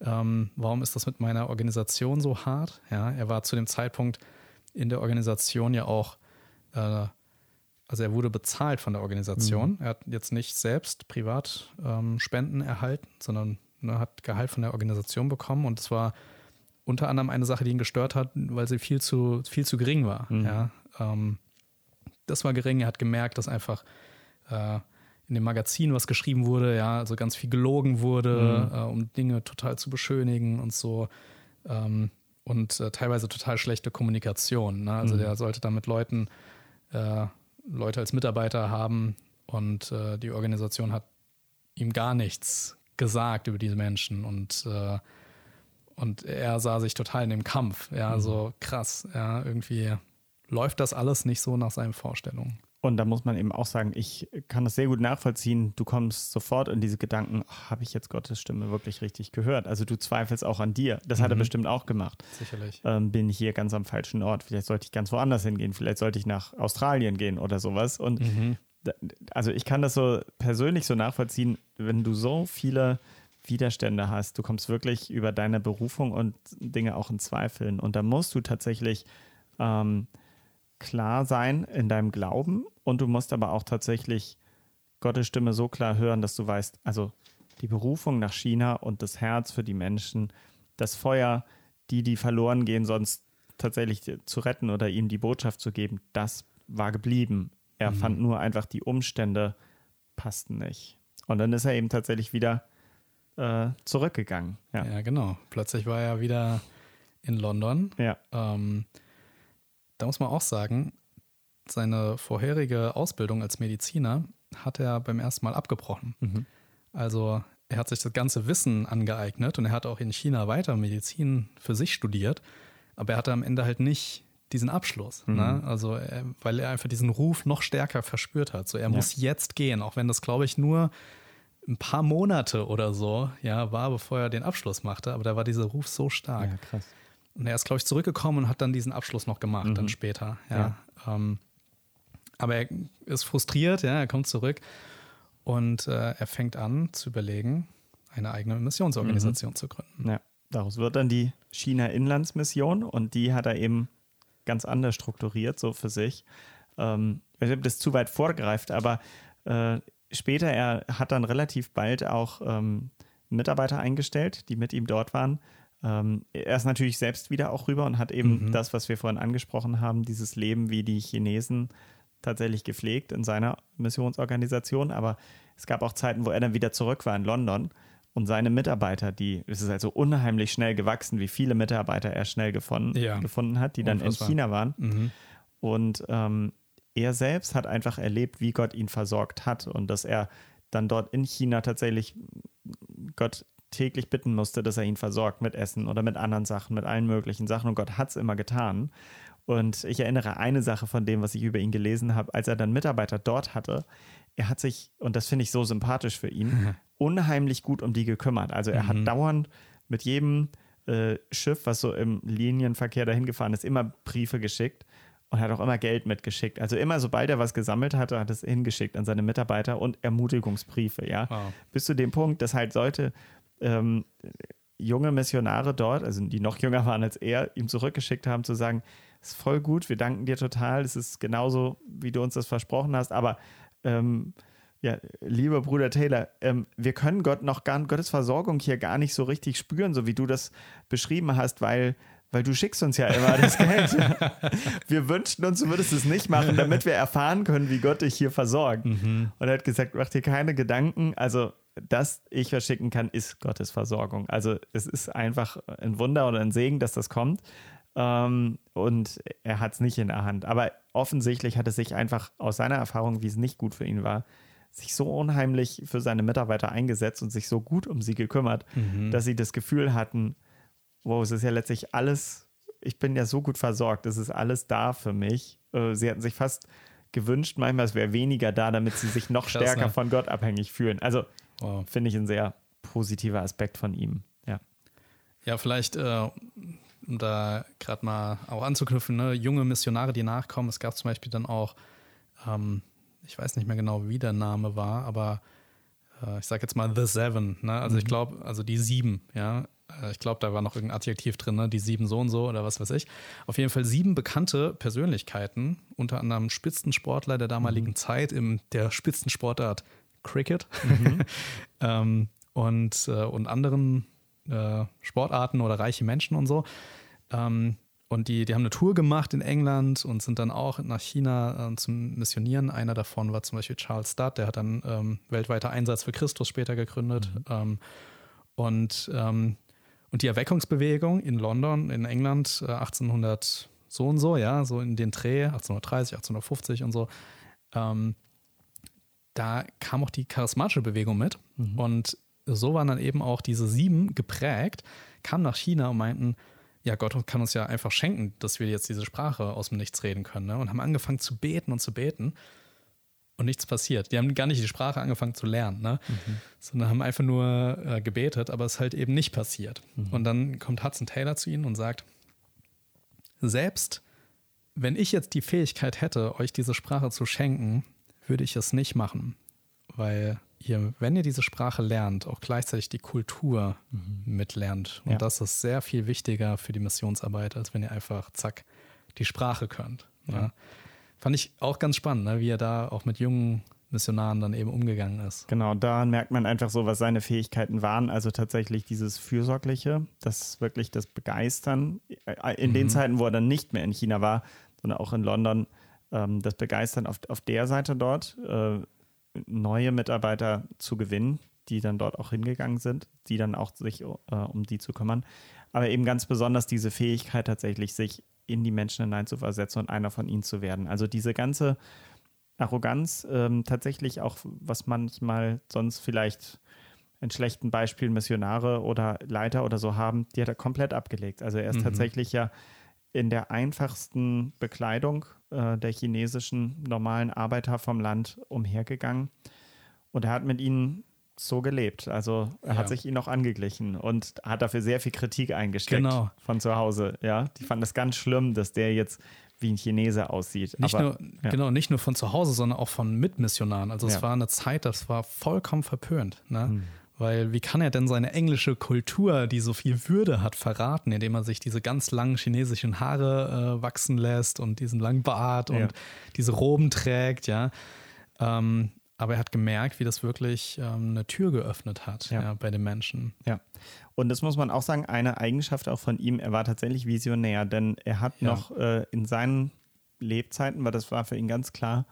Ähm, warum ist das mit meiner Organisation so hart? Ja, er war zu dem Zeitpunkt in der Organisation ja auch, äh, also er wurde bezahlt von der Organisation. Mhm. Er hat jetzt nicht selbst privat ähm, Spenden erhalten, sondern ne, hat Gehalt von der Organisation bekommen und es war unter anderem eine Sache, die ihn gestört hat, weil sie viel zu, viel zu gering war. Mhm. Ja, ähm, das war gering. Er hat gemerkt, dass einfach äh, in dem Magazin, was geschrieben wurde, ja, also ganz viel gelogen wurde, mhm. äh, um Dinge total zu beschönigen und so. Ähm, und äh, teilweise total schlechte Kommunikation. Ne? Also mhm. der sollte dann mit Leuten, äh, Leute als Mitarbeiter haben und äh, die Organisation hat ihm gar nichts gesagt über diese Menschen und, äh, und er sah sich total in dem Kampf. Ja, mhm. so krass. Ja, irgendwie läuft das alles nicht so nach seinen Vorstellungen. Und da muss man eben auch sagen, ich kann das sehr gut nachvollziehen. Du kommst sofort in diese Gedanken, oh, habe ich jetzt Gottes Stimme wirklich richtig gehört? Also du zweifelst auch an dir. Das mhm. hat er mhm. bestimmt auch gemacht. Sicherlich. Ähm, bin ich hier ganz am falschen Ort? Vielleicht sollte ich ganz woanders hingehen. Vielleicht sollte ich nach Australien gehen oder sowas. Und mhm. da, also ich kann das so persönlich so nachvollziehen, wenn du so viele Widerstände hast. Du kommst wirklich über deine Berufung und Dinge auch in Zweifeln. Und da musst du tatsächlich ähm, klar sein in deinem Glauben und du musst aber auch tatsächlich Gottes Stimme so klar hören, dass du weißt, also die Berufung nach China und das Herz für die Menschen, das Feuer, die, die verloren gehen, sonst tatsächlich zu retten oder ihnen die Botschaft zu geben, das war geblieben. Er mhm. fand nur einfach, die Umstände passten nicht. Und dann ist er eben tatsächlich wieder äh, zurückgegangen. Ja. ja. genau. Plötzlich war er wieder in London. Ja. Ähm, da muss man auch sagen, seine vorherige Ausbildung als Mediziner hat er beim ersten Mal abgebrochen. Mhm. Also er hat sich das ganze Wissen angeeignet und er hat auch in China weiter Medizin für sich studiert, aber er hatte am Ende halt nicht diesen Abschluss. Mhm. Ne? Also er, weil er einfach diesen Ruf noch stärker verspürt hat. So er ja. muss jetzt gehen, auch wenn das, glaube ich, nur ein paar Monate oder so ja, war, bevor er den Abschluss machte, aber da war dieser Ruf so stark. Ja, krass. Und er ist, glaube ich, zurückgekommen und hat dann diesen Abschluss noch gemacht, mhm. dann später. Ja. ja. Ähm, aber er ist frustriert, ja, er kommt zurück und äh, er fängt an zu überlegen, eine eigene Missionsorganisation mhm. zu gründen. Ja, daraus wird dann die China-Inlandsmission und die hat er eben ganz anders strukturiert, so für sich. Ähm, ich ob das zu weit vorgreift, aber äh, später, er hat dann relativ bald auch ähm, Mitarbeiter eingestellt, die mit ihm dort waren, ähm, er ist natürlich selbst wieder auch rüber und hat eben mhm. das, was wir vorhin angesprochen haben, dieses Leben wie die Chinesen tatsächlich gepflegt in seiner Missionsorganisation. Aber es gab auch Zeiten, wo er dann wieder zurück war in London und seine Mitarbeiter, die, es ist also unheimlich schnell gewachsen, wie viele Mitarbeiter er schnell gefunden, ja. gefunden hat, die dann Unfassbar. in China waren. Mhm. Und ähm, er selbst hat einfach erlebt, wie Gott ihn versorgt hat und dass er dann dort in China tatsächlich Gott täglich bitten musste, dass er ihn versorgt mit Essen oder mit anderen Sachen, mit allen möglichen Sachen. Und Gott hat es immer getan. Und ich erinnere eine Sache von dem, was ich über ihn gelesen habe, als er dann Mitarbeiter dort hatte. Er hat sich, und das finde ich so sympathisch für ihn, mhm. unheimlich gut um die gekümmert. Also er mhm. hat dauernd mit jedem äh, Schiff, was so im Linienverkehr dahin gefahren ist, immer Briefe geschickt und hat auch immer Geld mitgeschickt. Also immer, sobald er was gesammelt hatte, hat es hingeschickt an seine Mitarbeiter und Ermutigungsbriefe, ja. Wow. Bis zu dem Punkt, dass halt sollte ähm, junge Missionare dort, also die noch jünger waren als er, ihm zurückgeschickt haben, zu sagen, ist voll gut, wir danken dir total, es ist genauso, wie du uns das versprochen hast, aber ähm, ja, lieber Bruder Taylor, ähm, wir können Gott noch gar, Gottes Versorgung hier gar nicht so richtig spüren, so wie du das beschrieben hast, weil weil du schickst uns ja immer das Geld. wir wünschten uns, du würdest es nicht machen, damit wir erfahren können, wie Gott dich hier versorgt. Mhm. Und er hat gesagt, mach dir keine Gedanken. Also das ich verschicken kann, ist Gottes Versorgung. Also es ist einfach ein Wunder oder ein Segen, dass das kommt. Ähm, und er hat es nicht in der Hand. Aber offensichtlich hat es sich einfach aus seiner Erfahrung, wie es nicht gut für ihn war, sich so unheimlich für seine Mitarbeiter eingesetzt und sich so gut um sie gekümmert, mhm. dass sie das Gefühl hatten, wow, es ist ja letztlich alles, ich bin ja so gut versorgt, es ist alles da für mich. Äh, sie hatten sich fast gewünscht, manchmal es wäre weniger da, damit sie sich noch Krass, stärker ne? von Gott abhängig fühlen. Also Wow. Finde ich ein sehr positiver Aspekt von ihm. Ja, ja vielleicht, äh, um da gerade mal auch anzuknüpfen, ne? junge Missionare, die nachkommen. Es gab zum Beispiel dann auch, ähm, ich weiß nicht mehr genau, wie der Name war, aber äh, ich sage jetzt mal The Seven. Ne? Also mhm. ich glaube, also die sieben, ja. Äh, ich glaube, da war noch irgendein Adjektiv drin, ne? die sieben so und so oder was weiß ich. Auf jeden Fall sieben bekannte Persönlichkeiten, unter anderem Spitzensportler der damaligen mhm. Zeit in der Spitzensportart Cricket mhm. ähm, und, äh, und anderen äh, Sportarten oder reiche Menschen und so. Ähm, und die, die haben eine Tour gemacht in England und sind dann auch nach China äh, zum Missionieren. Einer davon war zum Beispiel Charles Studd, der hat dann ähm, weltweiter Einsatz für Christus später gegründet. Mhm. Ähm, und, ähm, und die Erweckungsbewegung in London, in England, äh, 1800 so und so, ja, so in den Dreh, 1830, 1850 und so, ähm, da kam auch die charismatische Bewegung mit. Mhm. Und so waren dann eben auch diese sieben geprägt, kamen nach China und meinten, ja, Gott kann uns ja einfach schenken, dass wir jetzt diese Sprache aus dem Nichts reden können. Ne? Und haben angefangen zu beten und zu beten. Und nichts passiert. Die haben gar nicht die Sprache angefangen zu lernen, ne? Mhm. sondern haben einfach nur äh, gebetet, aber es ist halt eben nicht passiert. Mhm. Und dann kommt Hudson Taylor zu ihnen und sagt, selbst wenn ich jetzt die Fähigkeit hätte, euch diese Sprache zu schenken, würde ich es nicht machen, weil ihr, wenn ihr diese Sprache lernt, auch gleichzeitig die Kultur mhm. mitlernt. Und ja. das ist sehr viel wichtiger für die Missionsarbeit, als wenn ihr einfach, zack, die Sprache könnt. Ja. Ja. Fand ich auch ganz spannend, ne, wie er da auch mit jungen Missionaren dann eben umgegangen ist. Genau, da merkt man einfach so, was seine Fähigkeiten waren. Also tatsächlich dieses Fürsorgliche, das wirklich das Begeistern. Äh, in mhm. den Zeiten, wo er dann nicht mehr in China war, sondern auch in London, ähm, das Begeistern auf, auf der Seite dort, äh, neue Mitarbeiter zu gewinnen, die dann dort auch hingegangen sind, die dann auch sich äh, um die zu kümmern. Aber eben ganz besonders diese Fähigkeit tatsächlich, sich in die Menschen hineinzuversetzen und einer von ihnen zu werden. Also diese ganze Arroganz, ähm, tatsächlich auch, was manchmal sonst vielleicht in schlechten Beispielen Missionare oder Leiter oder so haben, die hat er komplett abgelegt. Also er ist mhm. tatsächlich ja in der einfachsten Bekleidung äh, der chinesischen normalen Arbeiter vom Land umhergegangen und er hat mit ihnen so gelebt. Also er ja. hat sich ihnen auch angeglichen und hat dafür sehr viel Kritik eingesteckt genau. von zu Hause. Ja, die fanden es ganz schlimm, dass der jetzt wie ein Chinese aussieht. Nicht Aber, nur, ja. Genau, nicht nur von zu Hause, sondern auch von Mitmissionaren. Also es ja. war eine Zeit, das war vollkommen verpönt. Ne? Hm. Weil wie kann er denn seine englische Kultur, die so viel Würde hat, verraten, indem er sich diese ganz langen chinesischen Haare äh, wachsen lässt und diesen langen Bart und diese Roben trägt, ja. Ähm, aber er hat gemerkt, wie das wirklich ähm, eine Tür geöffnet hat ja. Ja, bei den Menschen. Ja. Und das muss man auch sagen, eine Eigenschaft auch von ihm, er war tatsächlich visionär, denn er hat ja. noch äh, in seinen Lebzeiten, weil das war für ihn ganz klar,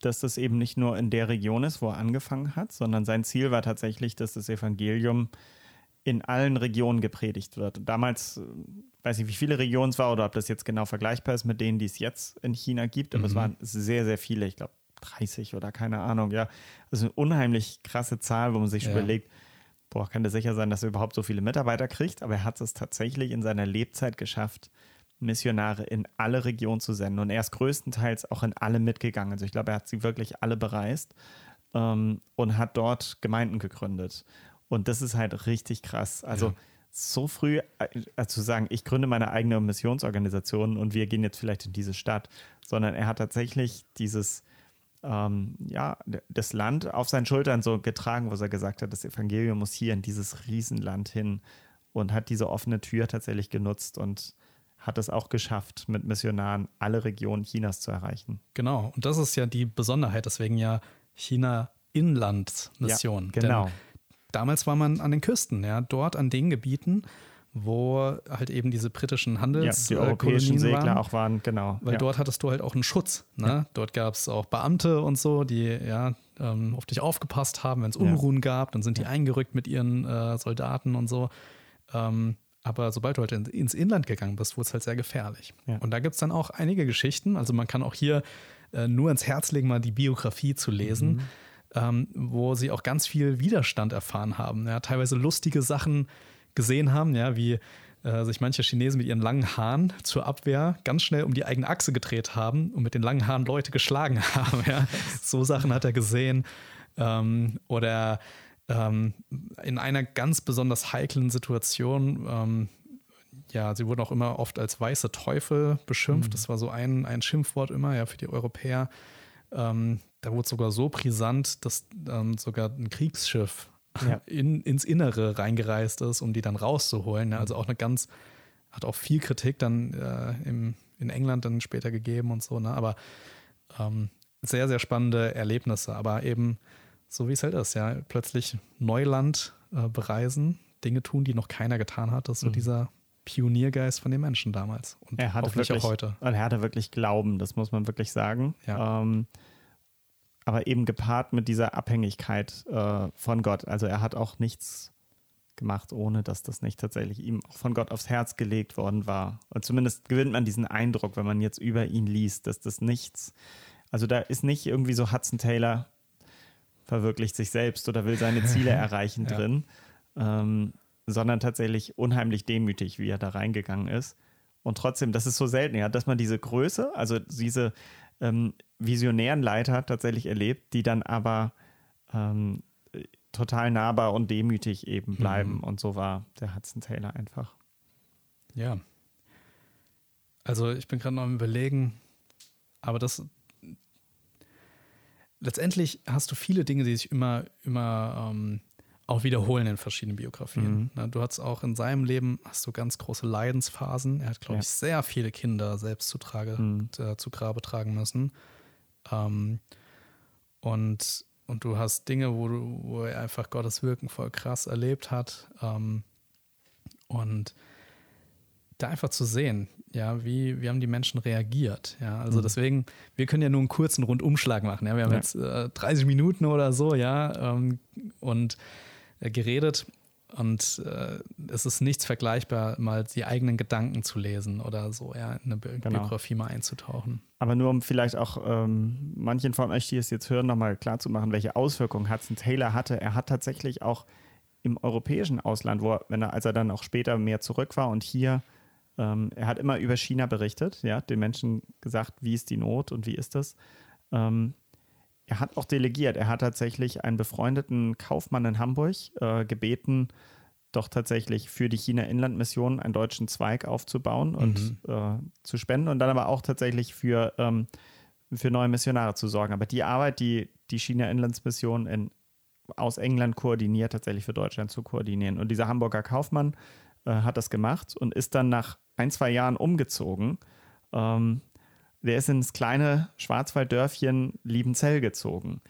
dass das eben nicht nur in der Region ist, wo er angefangen hat, sondern sein Ziel war tatsächlich, dass das Evangelium in allen Regionen gepredigt wird. Damals, äh, weiß ich, wie viele Regionen es war oder ob das jetzt genau vergleichbar ist mit denen, die es jetzt in China gibt, aber mhm. es waren sehr, sehr viele. Ich glaube, 30 oder keine Ahnung, ja. Das ist eine unheimlich krasse Zahl, wo man sich ja. überlegt, boah, kann der sicher sein, dass er überhaupt so viele Mitarbeiter kriegt, aber er hat es tatsächlich in seiner Lebzeit geschafft, Missionare in alle Regionen zu senden und er ist größtenteils auch in alle mitgegangen. Also ich glaube, er hat sie wirklich alle bereist ähm, und hat dort Gemeinden gegründet. Und das ist halt richtig krass. Also ja. so früh äh, zu sagen, ich gründe meine eigene Missionsorganisation und wir gehen jetzt vielleicht in diese Stadt, sondern er hat tatsächlich dieses ähm, ja, das Land auf seinen Schultern so getragen, wo er gesagt hat, das Evangelium muss hier in dieses Riesenland hin und hat diese offene Tür tatsächlich genutzt und hat es auch geschafft, mit Missionaren alle Regionen Chinas zu erreichen. Genau, und das ist ja die Besonderheit, deswegen ja China-Inlandsmission. Ja, genau. Denn damals war man an den Küsten, ja, dort an den Gebieten, wo halt eben diese britischen Handels ja, die europäischen Segler waren, auch waren, genau. Weil ja. dort hattest du halt auch einen Schutz. Ne? Ja. Dort gab es auch Beamte und so, die ja ähm, auf dich aufgepasst haben, wenn es Unruhen gab, dann sind die eingerückt mit ihren äh, Soldaten und so. Ähm, aber sobald du halt in, ins Inland gegangen bist, wurde es halt sehr gefährlich. Und da gibt es dann auch einige Geschichten. Also man kann auch hier äh, nur ins Herz legen, mal die Biografie zu lesen. Mhm. Ähm, wo sie auch ganz viel Widerstand erfahren haben. Ja, teilweise lustige Sachen, gesehen haben, ja, wie äh, sich manche Chinesen mit ihren langen Haaren zur Abwehr ganz schnell um die eigene Achse gedreht haben und mit den langen Haaren Leute geschlagen haben. Ja. So Sachen hat er gesehen. Ähm, oder ähm, in einer ganz besonders heiklen Situation, ähm, ja, sie wurden auch immer oft als weiße Teufel beschimpft. Mhm. Das war so ein, ein Schimpfwort immer, ja, für die Europäer. Ähm, da wurde sogar so brisant, dass ähm, sogar ein Kriegsschiff ja. in, ins Innere reingereist ist, um die dann rauszuholen. Ne? Also auch eine ganz, hat auch viel Kritik dann äh, im, in England dann später gegeben und so, ne? aber ähm, sehr, sehr spannende Erlebnisse, aber eben so wie es halt ist, ja, plötzlich Neuland äh, bereisen, Dinge tun, die noch keiner getan hat, das ist so mhm. dieser Pioniergeist von den Menschen damals und er hatte wirklich, auch heute. Und er hatte wirklich Glauben, das muss man wirklich sagen. Ja. Ähm, aber eben gepaart mit dieser Abhängigkeit äh, von Gott. Also er hat auch nichts gemacht, ohne dass das nicht tatsächlich ihm auch von Gott aufs Herz gelegt worden war. Und zumindest gewinnt man diesen Eindruck, wenn man jetzt über ihn liest, dass das nichts, also da ist nicht irgendwie so Hudson Taylor verwirklicht sich selbst oder will seine Ziele erreichen ja. drin, ähm, sondern tatsächlich unheimlich demütig, wie er da reingegangen ist. Und trotzdem, das ist so selten, ja, dass man diese Größe, also diese ähm, visionären Leiter tatsächlich erlebt, die dann aber ähm, total nahbar und demütig eben bleiben. Mhm. Und so war der Hudson Taylor einfach. Ja. Also ich bin gerade noch am Überlegen, aber das letztendlich hast du viele Dinge, die sich immer, immer ähm, auch wiederholen in verschiedenen Biografien. Mhm. Du hast auch in seinem Leben hast du ganz große Leidensphasen. Er hat, glaube ja. ich, sehr viele Kinder selbst zu, Trage, mhm. äh, zu Grabe tragen müssen. Ähm, und, und du hast Dinge, wo, du, wo er einfach Gottes Wirken voll krass erlebt hat. Ähm, und da einfach zu sehen, ja, wie, wie haben die Menschen reagiert? Ja, also mhm. deswegen, wir können ja nur einen kurzen Rundumschlag machen. Ja, wir haben ja. jetzt äh, 30 Minuten oder so, ja, ähm, und äh, geredet. Und äh, es ist nichts vergleichbar, mal die eigenen Gedanken zu lesen oder so, ja, in eine Bi genau. Biografie mal einzutauchen. Aber nur um vielleicht auch ähm, manchen von euch, die es jetzt hören, nochmal klarzumachen, welche Auswirkungen Hudson Taylor hatte. Er hat tatsächlich auch im europäischen Ausland, wo er, wenn er, als er dann auch später mehr zurück war und hier ähm, er hat immer über China berichtet, ja, den Menschen gesagt, wie ist die Not und wie ist das. Ähm, er hat auch delegiert. Er hat tatsächlich einen befreundeten Kaufmann in Hamburg äh, gebeten, doch tatsächlich für die China-Inland-Mission einen deutschen Zweig aufzubauen und mhm. äh, zu spenden und dann aber auch tatsächlich für, ähm, für neue Missionare zu sorgen. Aber die Arbeit, die die China-Inlandsmission aus England koordiniert, tatsächlich für Deutschland zu koordinieren. Und dieser Hamburger Kaufmann äh, hat das gemacht und ist dann nach ein, zwei Jahren umgezogen. Ähm, der ist ins kleine Schwarzwalddörfchen Liebenzell gezogen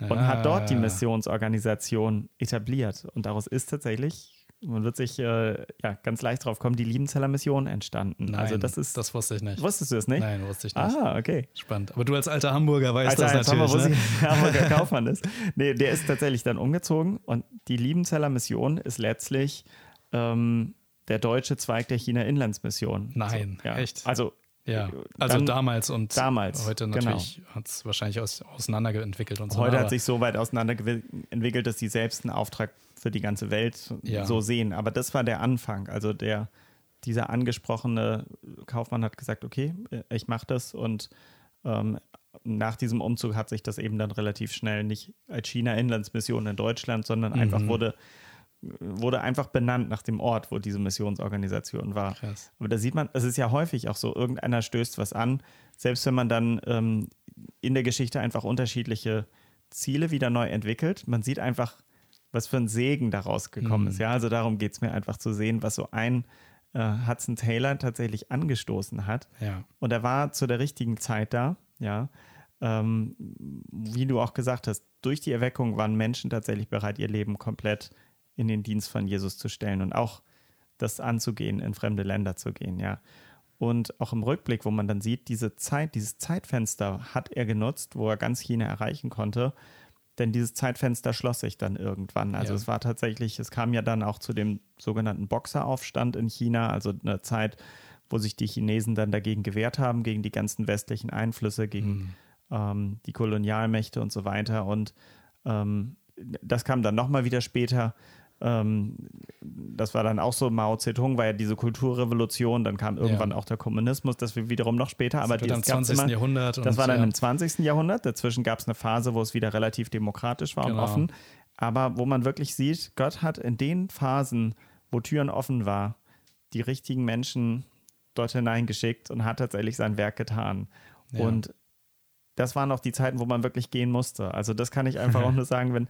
und ah. hat dort die ah. Missionsorganisation etabliert. Und daraus ist tatsächlich, man wird sich äh, ja, ganz leicht drauf kommen, die Liebenzeller Mission entstanden. Also Nein, also das ist. Das wusste ich nicht. Wusstest du es nicht? Nein, wusste ich nicht. Ah, okay. Spannend. Aber du als alter Hamburger weißt als das natürlich. Hamburger, ne? Hamburger Kaufmann ist. Nee, der ist tatsächlich dann umgezogen und die Liebenzeller Mission ist letztlich ähm, der deutsche Zweig der China-Inlandsmission. Nein, so, ja. echt? Also, ja, also damals und damals, heute genau. natürlich genau. hat es wahrscheinlich aus, auseinanderentwickelt und so. Heute hat sich so weit auseinanderentwickelt, dass die selbst einen Auftrag für die ganze Welt ja. so sehen. Aber das war der Anfang. Also der, dieser angesprochene Kaufmann hat gesagt, okay, ich mache das und ähm, nach diesem Umzug hat sich das eben dann relativ schnell nicht als China-Inlandsmission in Deutschland, sondern mhm. einfach wurde wurde einfach benannt nach dem Ort, wo diese Missionsorganisation war. Krass. Aber da sieht man, es ist ja häufig auch so, irgendeiner stößt was an, selbst wenn man dann ähm, in der Geschichte einfach unterschiedliche Ziele wieder neu entwickelt. Man sieht einfach, was für ein Segen daraus gekommen mhm. ist. Ja, also darum geht es mir einfach zu sehen, was so ein äh, Hudson Taylor tatsächlich angestoßen hat. Ja. Und er war zu der richtigen Zeit da, ja. Ähm, wie du auch gesagt hast, durch die Erweckung waren Menschen tatsächlich bereit, ihr Leben komplett in den Dienst von Jesus zu stellen und auch das anzugehen, in fremde Länder zu gehen, ja. Und auch im Rückblick, wo man dann sieht, diese Zeit, dieses Zeitfenster hat er genutzt, wo er ganz China erreichen konnte. Denn dieses Zeitfenster schloss sich dann irgendwann. Also ja. es war tatsächlich, es kam ja dann auch zu dem sogenannten Boxeraufstand in China, also eine Zeit, wo sich die Chinesen dann dagegen gewehrt haben, gegen die ganzen westlichen Einflüsse, gegen mhm. ähm, die Kolonialmächte und so weiter. Und ähm, das kam dann nochmal wieder später. Ähm, das war dann auch so, Mao Zedong war ja diese Kulturrevolution, dann kam irgendwann ja. auch der Kommunismus, das wir wiederum noch später, aber das, das, im 20. Immer, Jahrhundert das war dann ja. im 20. Jahrhundert, dazwischen gab es eine Phase, wo es wieder relativ demokratisch war genau. und offen, aber wo man wirklich sieht, Gott hat in den Phasen, wo Türen offen war, die richtigen Menschen dort hineingeschickt und hat tatsächlich sein Werk getan. Ja. Und das waren auch die Zeiten, wo man wirklich gehen musste. Also das kann ich einfach auch nur sagen, wenn,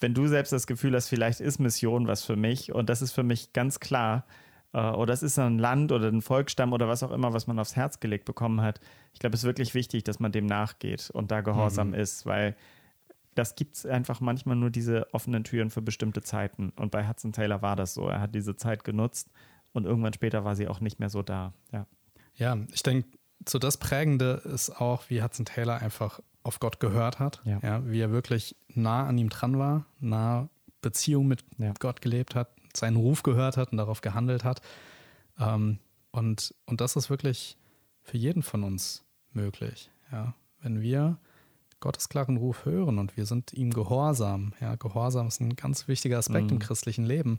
wenn du selbst das Gefühl hast, vielleicht ist Mission was für mich und das ist für mich ganz klar, äh, oder es ist ein Land oder ein Volksstamm oder was auch immer, was man aufs Herz gelegt bekommen hat. Ich glaube, es ist wirklich wichtig, dass man dem nachgeht und da gehorsam mhm. ist, weil das gibt es einfach manchmal nur diese offenen Türen für bestimmte Zeiten. Und bei Hudson Taylor war das so. Er hat diese Zeit genutzt und irgendwann später war sie auch nicht mehr so da. Ja, ja ich denke, so das Prägende ist auch, wie Hudson Taylor einfach auf Gott gehört hat, ja. ja. wie er wirklich nah an ihm dran war, nah Beziehung mit ja. Gott gelebt hat, seinen Ruf gehört hat und darauf gehandelt hat. Ähm, und, und das ist wirklich für jeden von uns möglich. Ja. Wenn wir Gottes klaren Ruf hören und wir sind ihm gehorsam, ja, Gehorsam ist ein ganz wichtiger Aspekt mhm. im christlichen Leben,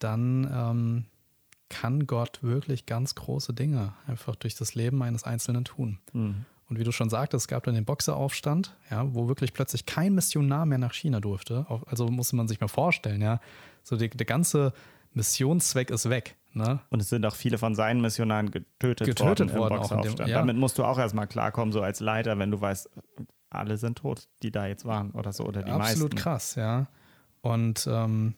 dann ähm, kann Gott wirklich ganz große Dinge einfach durch das Leben eines Einzelnen tun. Mhm. Und wie du schon sagtest, es gab dann den Boxeraufstand, ja, wo wirklich plötzlich kein Missionar mehr nach China durfte. Also musste man sich mal vorstellen, ja. So die, der ganze Missionszweck ist weg. Ne? Und es sind auch viele von seinen Missionaren getötet, getötet worden, worden im Boxeraufstand. Ja. Damit musst du auch erstmal klarkommen, so als Leiter, wenn du weißt, alle sind tot, die da jetzt waren oder so, oder die Absolut meisten. Absolut krass, ja. Und, ähm,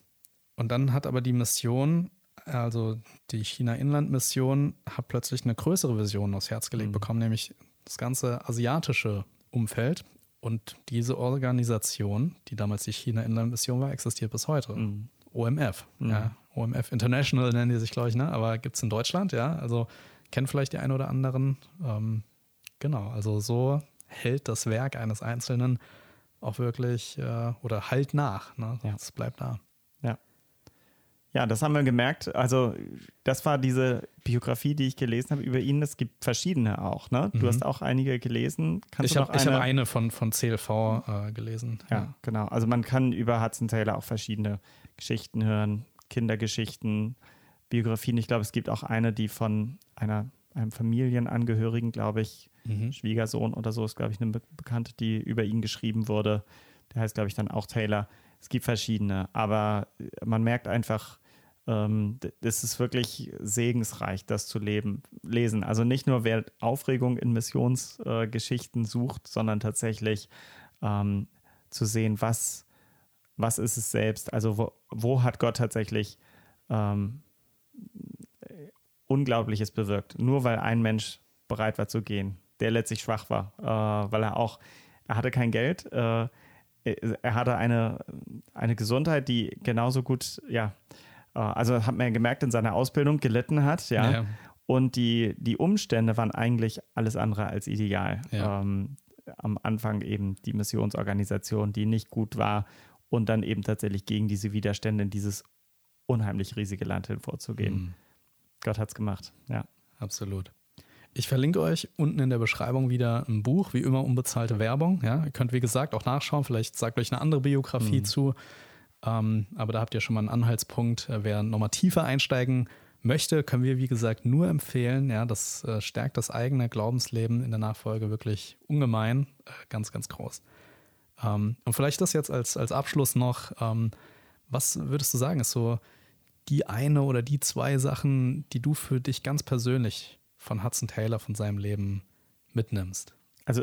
und dann hat aber die Mission, also die China-Inland-Mission, hat plötzlich eine größere Vision aufs Herz gelegt mhm. bekommen, nämlich das ganze asiatische Umfeld. Und diese Organisation, die damals die China-Inland-Mission war, existiert bis heute. Mhm. OMF. Mhm. Ja, OMF International nennen die sich, glaube ich, ne? aber gibt es in Deutschland, ja. Also kennen vielleicht die einen oder anderen. Ähm, genau, also so hält das Werk eines Einzelnen auch wirklich äh, oder halt nach. Ne? Ja. Es bleibt da. Ja. Das haben wir gemerkt. Also, das war diese Biografie, die ich gelesen habe über ihn. Es gibt verschiedene auch. Ne? Du mhm. hast auch einige gelesen. Kannst ich habe eine... hab eine von, von CLV äh, gelesen. Ja, ja, genau. Also, man kann über Hudson Taylor auch verschiedene Geschichten hören, Kindergeschichten, Biografien. Ich glaube, es gibt auch eine, die von einer, einem Familienangehörigen, glaube ich, mhm. Schwiegersohn oder so, ist, glaube ich, eine Bekannte, die über ihn geschrieben wurde. Der heißt, glaube ich, dann auch Taylor. Es gibt verschiedene, aber man merkt einfach, ähm, es ist wirklich segensreich, das zu leben, lesen. Also nicht nur, wer Aufregung in Missionsgeschichten äh, sucht, sondern tatsächlich ähm, zu sehen, was, was ist es selbst, also wo, wo hat Gott tatsächlich ähm, Unglaubliches bewirkt, nur weil ein Mensch bereit war zu gehen, der letztlich schwach war, äh, weil er auch, er hatte kein Geld, äh, er hatte eine, eine Gesundheit, die genauso gut, ja, also hat man ja gemerkt in seiner Ausbildung gelitten hat, ja. ja. Und die, die Umstände waren eigentlich alles andere als ideal. Ja. Ähm, am Anfang eben die Missionsorganisation, die nicht gut war und dann eben tatsächlich gegen diese Widerstände in dieses unheimlich riesige Land hinvorzugehen. Mhm. Gott hat's gemacht, ja. Absolut. Ich verlinke euch unten in der Beschreibung wieder ein Buch, wie immer unbezahlte Werbung. Ja, ihr könnt wie gesagt auch nachschauen, vielleicht sagt euch eine andere Biografie mhm. zu. Ähm, aber da habt ihr schon mal einen Anhaltspunkt. Äh, wer nochmal tiefer einsteigen möchte, können wir wie gesagt nur empfehlen. Ja, das äh, stärkt das eigene Glaubensleben in der Nachfolge wirklich ungemein, äh, ganz, ganz groß. Ähm, und vielleicht das jetzt als, als Abschluss noch. Ähm, was würdest du sagen, ist so die eine oder die zwei Sachen, die du für dich ganz persönlich von Hudson Taylor, von seinem Leben mitnimmst? Also,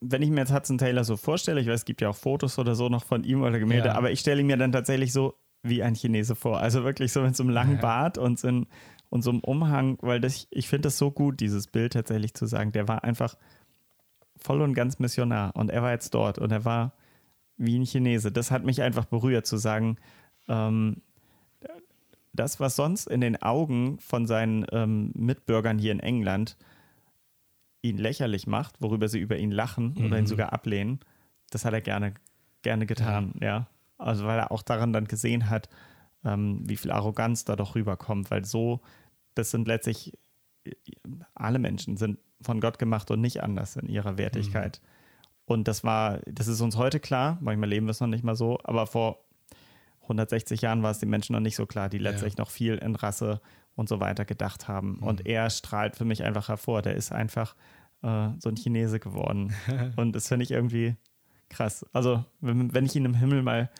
wenn ich mir jetzt Hudson Taylor so vorstelle, ich weiß, es gibt ja auch Fotos oder so noch von ihm oder Gemälde, ja. aber ich stelle mir dann tatsächlich so wie ein Chinese vor. Also wirklich so mit so einem langen ja. Bart und so, in, und so einem Umhang, weil das, ich finde das so gut, dieses Bild tatsächlich zu sagen. Der war einfach voll und ganz Missionar und er war jetzt dort und er war wie ein Chinese. Das hat mich einfach berührt zu sagen, ähm, das, was sonst in den Augen von seinen ähm, Mitbürgern hier in England ihn lächerlich macht, worüber sie über ihn lachen mhm. oder ihn mhm. sogar ablehnen, das hat er gerne, gerne getan, ja. ja. Also weil er auch daran dann gesehen hat, ähm, wie viel Arroganz da doch rüberkommt, weil so, das sind letztlich, alle Menschen sind von Gott gemacht und nicht anders in ihrer Wertigkeit. Mhm. Und das war, das ist uns heute klar, manchmal leben wir es noch nicht mal so, aber vor 160 Jahren war es den Menschen noch nicht so klar, die letztlich ja. noch viel in Rasse und so weiter gedacht haben. Mhm. Und er strahlt für mich einfach hervor. Der ist einfach äh, so ein Chinese geworden. und das finde ich irgendwie krass. Also, wenn, wenn, ich ihn im Himmel mal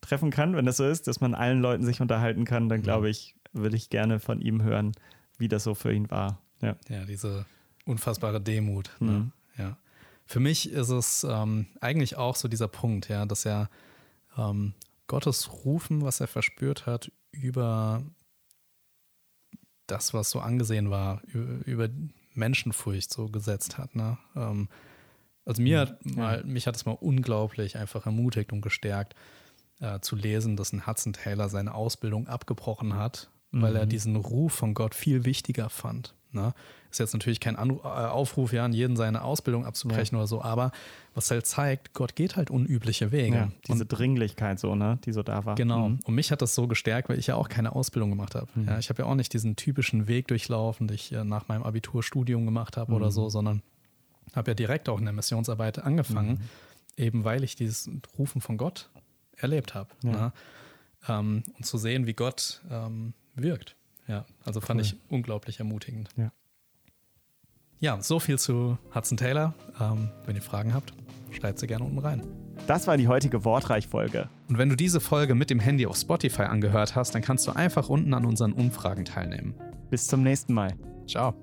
treffen kann, wenn das so ist, dass man allen Leuten sich unterhalten kann, dann glaube mhm. ich, will ich gerne von ihm hören, wie das so für ihn war. Ja, ja diese unfassbare Demut. Ne? Mhm. Ja. Für mich ist es ähm, eigentlich auch so dieser Punkt, ja, dass er ähm, Gottes Rufen, was er verspürt hat, über das, was so angesehen war, über, Menschenfurcht so gesetzt hat. Ne? Ähm, also mir hat mal, mich hat es mal unglaublich einfach ermutigt und gestärkt, äh, zu lesen, dass ein Hudson Taylor seine Ausbildung abgebrochen hat, mhm. weil er mhm. diesen Ruf von Gott viel wichtiger fand. Ne? Ist jetzt natürlich kein Anruf, äh, Aufruf, ja, an jeden seine Ausbildung abzubrechen ja. oder so, aber was halt zeigt, Gott geht halt unübliche Wege. Ja, diese und, Dringlichkeit so, ne, die so da war. Genau. Mhm. Und mich hat das so gestärkt, weil ich ja auch keine Ausbildung gemacht habe. Mhm. Ja, ich habe ja auch nicht diesen typischen Weg durchlaufen, den ich äh, nach meinem Abiturstudium gemacht habe mhm. oder so, sondern habe ja direkt auch in der Missionsarbeit angefangen, mhm. eben weil ich dieses Rufen von Gott erlebt habe. Ja. Ne? Ähm, und zu sehen, wie Gott ähm, wirkt. Ja, also fand cool. ich unglaublich ermutigend. Ja. ja, so viel zu Hudson Taylor. Ähm, wenn ihr Fragen habt, schreibt sie gerne unten rein. Das war die heutige Wortreich-Folge. Und wenn du diese Folge mit dem Handy auf Spotify angehört hast, dann kannst du einfach unten an unseren Umfragen teilnehmen. Bis zum nächsten Mal. Ciao.